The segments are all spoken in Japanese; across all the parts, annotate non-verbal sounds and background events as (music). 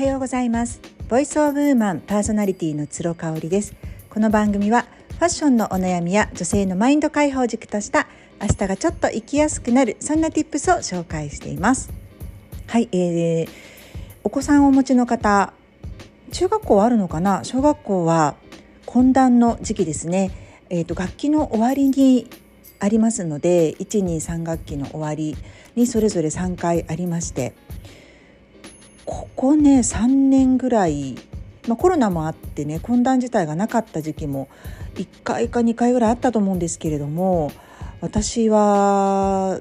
はようございます。ボイスオブウーマンパーソナリティの鶴香織です。この番組はファッションのお悩みや女性のマインド解放軸とした明日がちょっと生きやすくなるそんな tips を紹介しています。はい、えー、お子さんをお持ちの方中学校はあるのかな？小学校は懇談の時期ですね。えーと、楽器の終わりにありますので123学期の終わりにそれぞれ3回ありましてここね3年ぐらい、まあ、コロナもあってね懇談自体がなかった時期も1回か2回ぐらいあったと思うんですけれども私は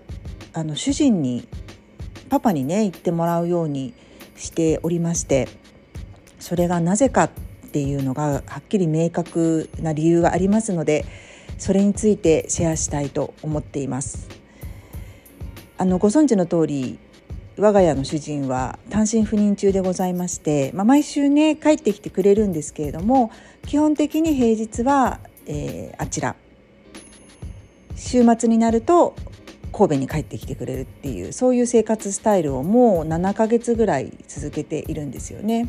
あの主人にパパにね行ってもらうようにしておりましてそれがなぜかっていうのがはっきり明確な理由がありますのでそれについてシェアしたいと思っています。あのご存知の通り我が家の主人は単身赴任中でございまして、まあ、毎週ね帰ってきてくれるんですけれども基本的に平日は、えー、あちら週末になると神戸に帰ってきてくれるっていうそういう生活スタイルをもう7ヶ月ぐらい続けているんですよね。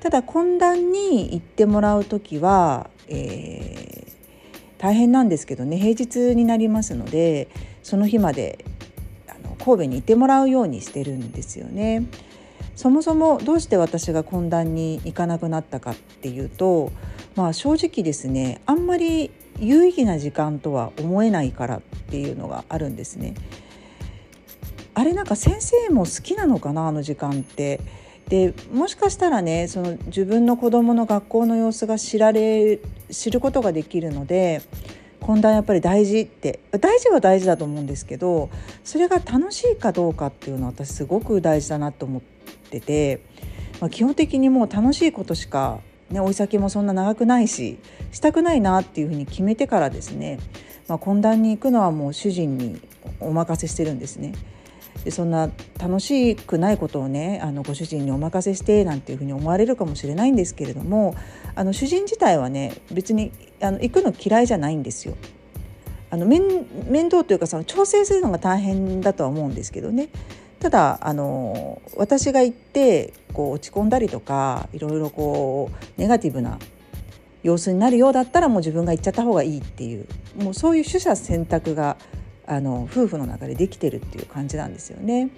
ただ懇談に行ってもらう時は、えー、大変なんですけどね平日になりますのでその日まで神戸にいてもらうようにしてるんですよね。そもそもどうして私が懇談に行かなくなったかっていうと、まあ、正直ですねあんまり有意義な時間とは思えないからっていうのがあるんですね。あれなんか先生も好きなのかなあの時間って。でもしかしたらねその自分の子どもの学校の様子が知られ知ることができるので懇談やっぱり大事って大事は大事だと思うんですけどそれが楽しいかどうかっていうのは私すごく大事だなと思ってて、まあ、基本的にもう楽しいことしか、ね、追い先もそんな長くないししたくないなっていうふうに決めてからですね、まあ、懇談に行くのはもう主人にお任せしてるんですね。でそんな楽しくないことをねあのご主人にお任せしてなんていうふうに思われるかもしれないんですけれどもあの主人自体はね別にあの行くの嫌いじゃないんですよ。あの面面倒というかその調整するのが大変だとは思うんですけどねただあの私が行ってこう落ち込んだりとかいろいろこうネガティブな様子になるようだったらもう自分が行っちゃった方がいいっていうもうそういう取捨選択があの夫婦の中でできてるっていう感じなんですよね。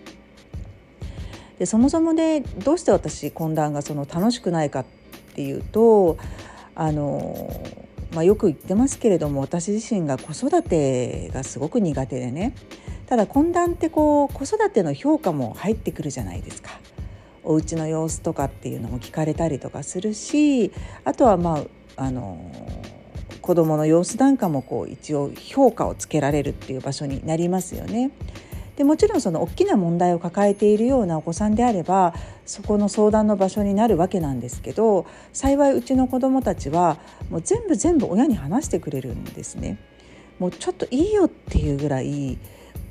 でそもそもねどうして私懇談がその楽しくないかっていうとあの、まあ、よく言ってますけれども私自身が子育てがすごく苦手でねただ懇談ってこう子育ての評価も入ってくるじゃないですか。お家の様子とかっていうのも聞かれたりとかするしあとはまああの子どもの様子なんかもこう一応評価をつけられるっていう場所になりますよね。でもちろんその大きな問題を抱えているようなお子さんであればそこの相談の場所になるわけなんですけど幸いうちの子どもたちはもう全部全部親に話してくれるんですね。もうちょっといいよっていうぐらい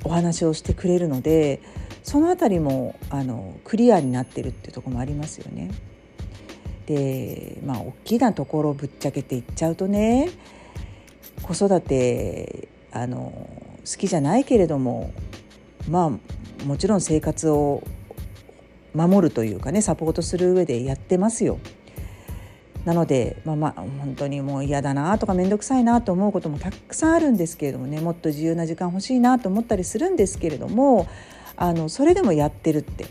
お話をしてくれるのでその辺りもあのクリアになってるっていうとこもありますよね。でまあ大きなところをぶっちゃけていっちゃうとね子育てあの好きじゃないけれどもまあもちろん生活を守るというかねサポートする上でやってますよ。なので、まあ、まあ本当にもう嫌だなとか面倒くさいなと思うこともたくさんあるんですけれどもねもっと自由な時間欲しいなと思ったりするんですけれどもあのそれでもやってるって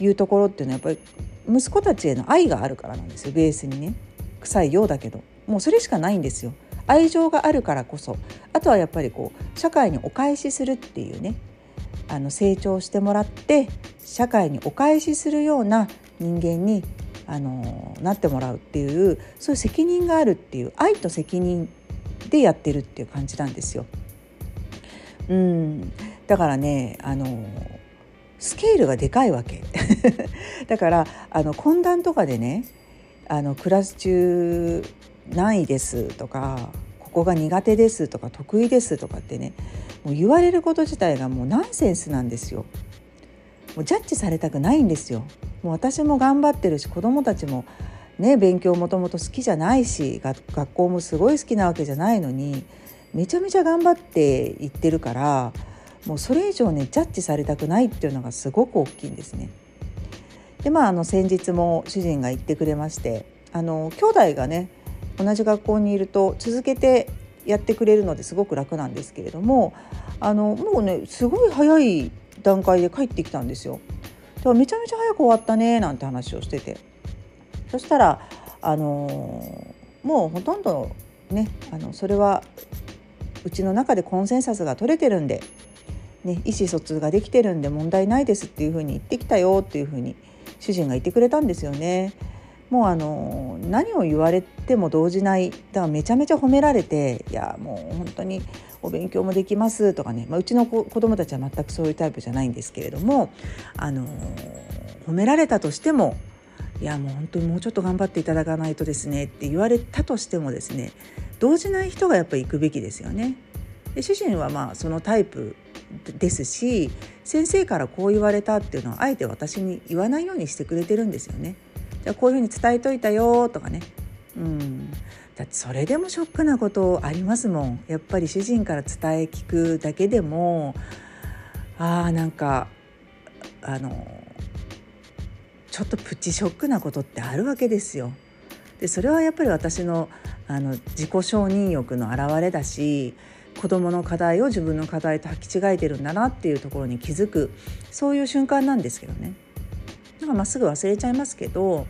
いうところっていうのはやっぱり息子たちへの愛があるからなんですよベースにね。臭いようだけど。もうそれしかないんですよ。愛情があるからこそ。あとはやっぱりこう社会にお返しするっていうね。あの成長してもらって社会にお返しするような人間にあのなってもらうっていうそういう責任があるっていう愛と責任でやってるっていう感じなんですよ。うんだからねあのスケールがでかいわけ (laughs) だからあの懇談とかでねあのクラス中何位ですとかこが苦手ですとか得意ですとかってねもう言われること自体がもうナンセンスなんですよ。もうジャッジされたくないんですよ。もう私も頑張ってるし子どもたちもね勉強もともと好きじゃないし学校もすごい好きなわけじゃないのにめちゃめちゃ頑張っていってるからもうそれ以上ねジャッジされたくないっていうのがすごく大きいんですね。でまああの先日も主人が言ってくれましてあの兄弟がね同じ学校にいると続けてやってくれるのですごく楽なんですけれどもあのもうねすごい早い段階で帰ってきたんですよ。だからめちゃめちゃ早く終わったねなんて話をしててそしたらあのもうほとんどねあのそれはうちの中でコンセンサスが取れてるんで、ね、意思疎通ができてるんで問題ないですっていうふうに言ってきたよっていうふうに主人が言ってくれたんですよね。もうあの何を言われても動じないだからめちゃめちゃ褒められていやもう本当にお勉強もできますとかね、まあ、うちの子供たちは全くそういうタイプじゃないんですけれどもあの褒められたとしてもいやもう本当にもうちょっと頑張っていただかないとですねって言われたとしてもですね動じない人がやっぱり行くべきですよね。で主人はまあそのタイプですし先生からこう言われたっていうのはあえて私に言わないようにしてくれてるんですよね。じゃあこういうふうに伝えといたよとかねうんだってそれでもショックなことありますもんやっぱり主人から伝え聞くだけでもあーなんかあのちょっとプチショックなことってあるわけですよ。でそれはやっぱり私のあの自己承認欲の表れだし子どもの課題を自分の課題と履き違えてるんだなっていうところに気づくそういう瞬間なんですけどね。なんかまっすぐ忘れちゃいますけど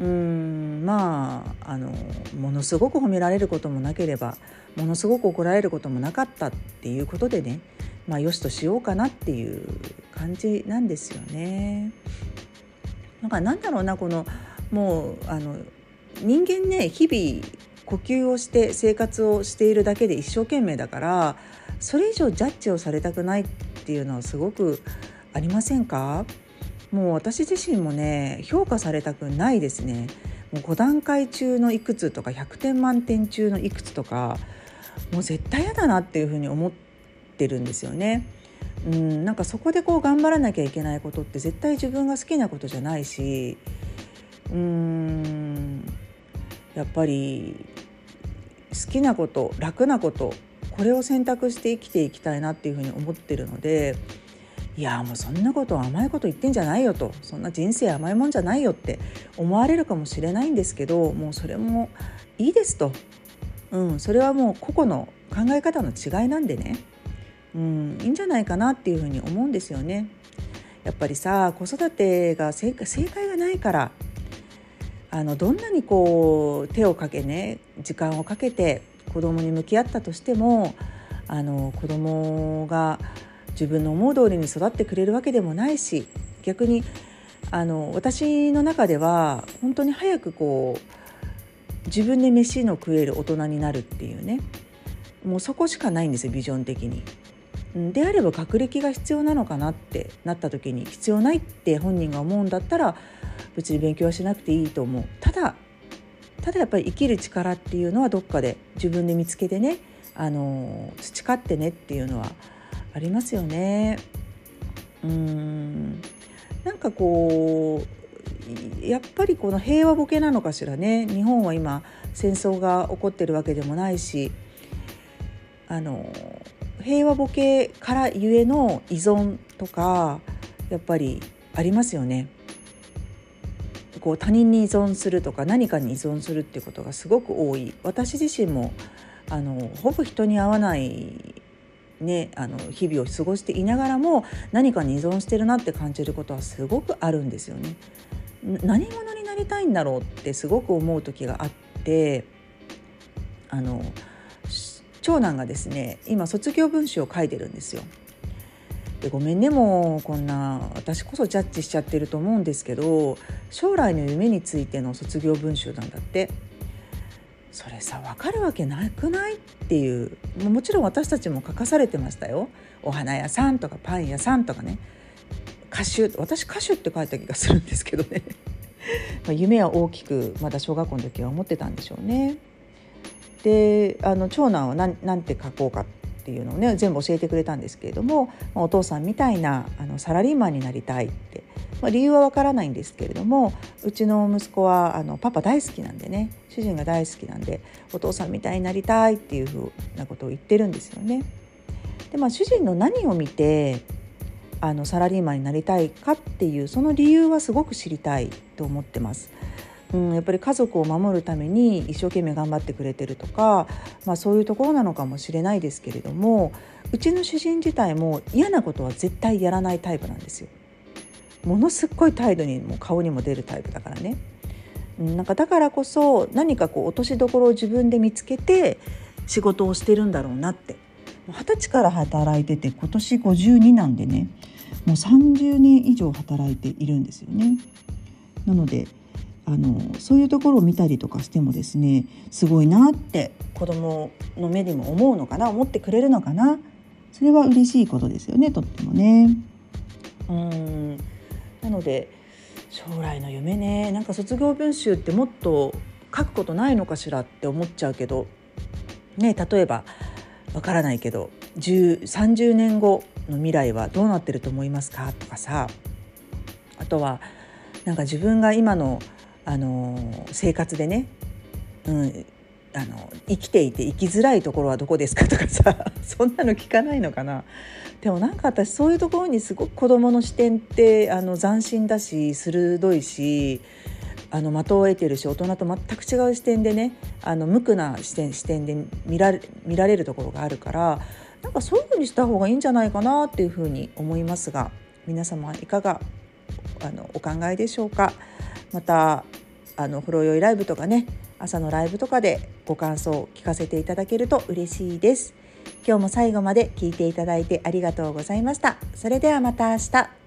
うんまああのものすごく褒められることもなければものすごく怒られることもなかったっていうことでねまあよしとしようかなっていう感じなんですよね。なんかなんだろうなこのもうあの人間ね日々呼吸をして生活をしているだけで一生懸命だからそれ以上ジャッジをされたくないっていうのはすごくありませんか？もう私自身もね評価されたくないですねもう5段階中のいくつとか100点満点中のいくつとかもう絶対嫌だなっていうふうに思ってるんですよね。うん、なんかそこでこう頑張らなきゃいけないことって絶対自分が好きなことじゃないしうんやっぱり好きなこと楽なことこれを選択して生きていきたいなっていうふうに思ってるのでいやもうそんなこと甘いこと言ってんじゃないよと。そんな人生甘いもんじゃないよって思われるかもしれないんですけどもうそれもいいですと、うん、それはもう個々の考え方の違いなんでね、うん、いいんじゃないかなっていうふうに思うんですよね。やっぱりさ子育てが正解正解がないからあのどんなにこう手をかけね時間をかけて子供に向き合ったとしてもあの子供が自分の思う通りに育ってくれるわけでもないし逆にあの私の中では本当に早くこう自分で飯の食える大人になるっていうねもうそこしかないんですよビジョン的に。であれば学歴が必要なのかなってなった時に必要ないって本人が思うんだったら別に勉強はしなくていいと思うただただやっぱり生きる力っていうのはどっかで自分で見つけてねあの培ってねっていうのはありますよね。うんなんかこうやっぱりこの平和ボケなのかしらね日本は今戦争が起こってるわけでもないしあの平和ボケからゆえの依存とかやっぱりありますよね。こう他人に依存するとか何かに依存するっていうことがすごく多い私自身もあのほぼ人に会わないね、あの日々を過ごしていながらも何かに依存してるなって感じることはすごくあるんですよね。何者になりたいんだろうってすごく思う時があってあの長男がですね今卒業文集を書いてるんですよ。でごめんねもうこんな私こそジャッジしちゃってると思うんですけど将来の夢についての卒業文集なんだって。それさ分かるわけなくないっていう。もちろん私たちも書かされてましたよ。お花屋さんとかパン屋さんとかね。歌手私歌手って書いた気がするんですけどね。(laughs) 夢は大きくまだ小学校の時は思ってたんでしょうね。であの長男は何何て書こうかっていうのをね全部教えてくれたんですけれどもお父さんみたいなあのサラリーマンになりたいってまあ、理由はわからないんですけれどもうちの息子はあのパパ大好きなんでね主人が大好きなんでお父さんみたいになりたいっていうふうなことを言ってるんですよね。でまあ、主人の何を見てあのサラリーマンになりたいかっていうその理由はすごく知りたいと思ってます。うん、やっぱり家族を守るために一生懸命頑張ってくれてるとか、まあ、そういうところなのかもしれないですけれどもうちの主人自体も嫌なことは絶対やらないタイプなんですよ。ものすっごい態度にも顔にも出るタイプだからね。なんかだからこそ何かこう落としどころを自分で見つけて仕事をしてるんだろうなって二十歳から働いてて今年52なんでねもう30年以上働いているんですよね。なのであのそういうところを見たりとかしてもですねすごいなって子供の目にも思うのかな思ってくれるのかなそれは嬉しいことですよねとってもね。うんなので将来の夢ね。なんか卒業文集ってもっと書くことないのかしらって思っちゃうけどね例えばわからないけど30年後の未来はどうなってると思いますかとかさ。あとはなんか自分が今の、あの生活でね、うん、あの生きていて生きづらいところはどこですかとかさ (laughs) そんなの聞かないのかな。でもなんか私そういうところにすごく子どもの視点ってあの斬新だし鋭いしあの的を得てるし大人と全く違う視点でねあの無垢な視点視点で見られ見られるところがあるからなんかそういうふうにした方がいいんじゃないかなっていうふうに思いますが皆様いかがあのお考えでしょうか。またあの風呂酔いライブとかね朝のライブとかでご感想を聞かせていただけると嬉しいです。今日も最後まで聞いていただいてありがとうございました。それではまた明日。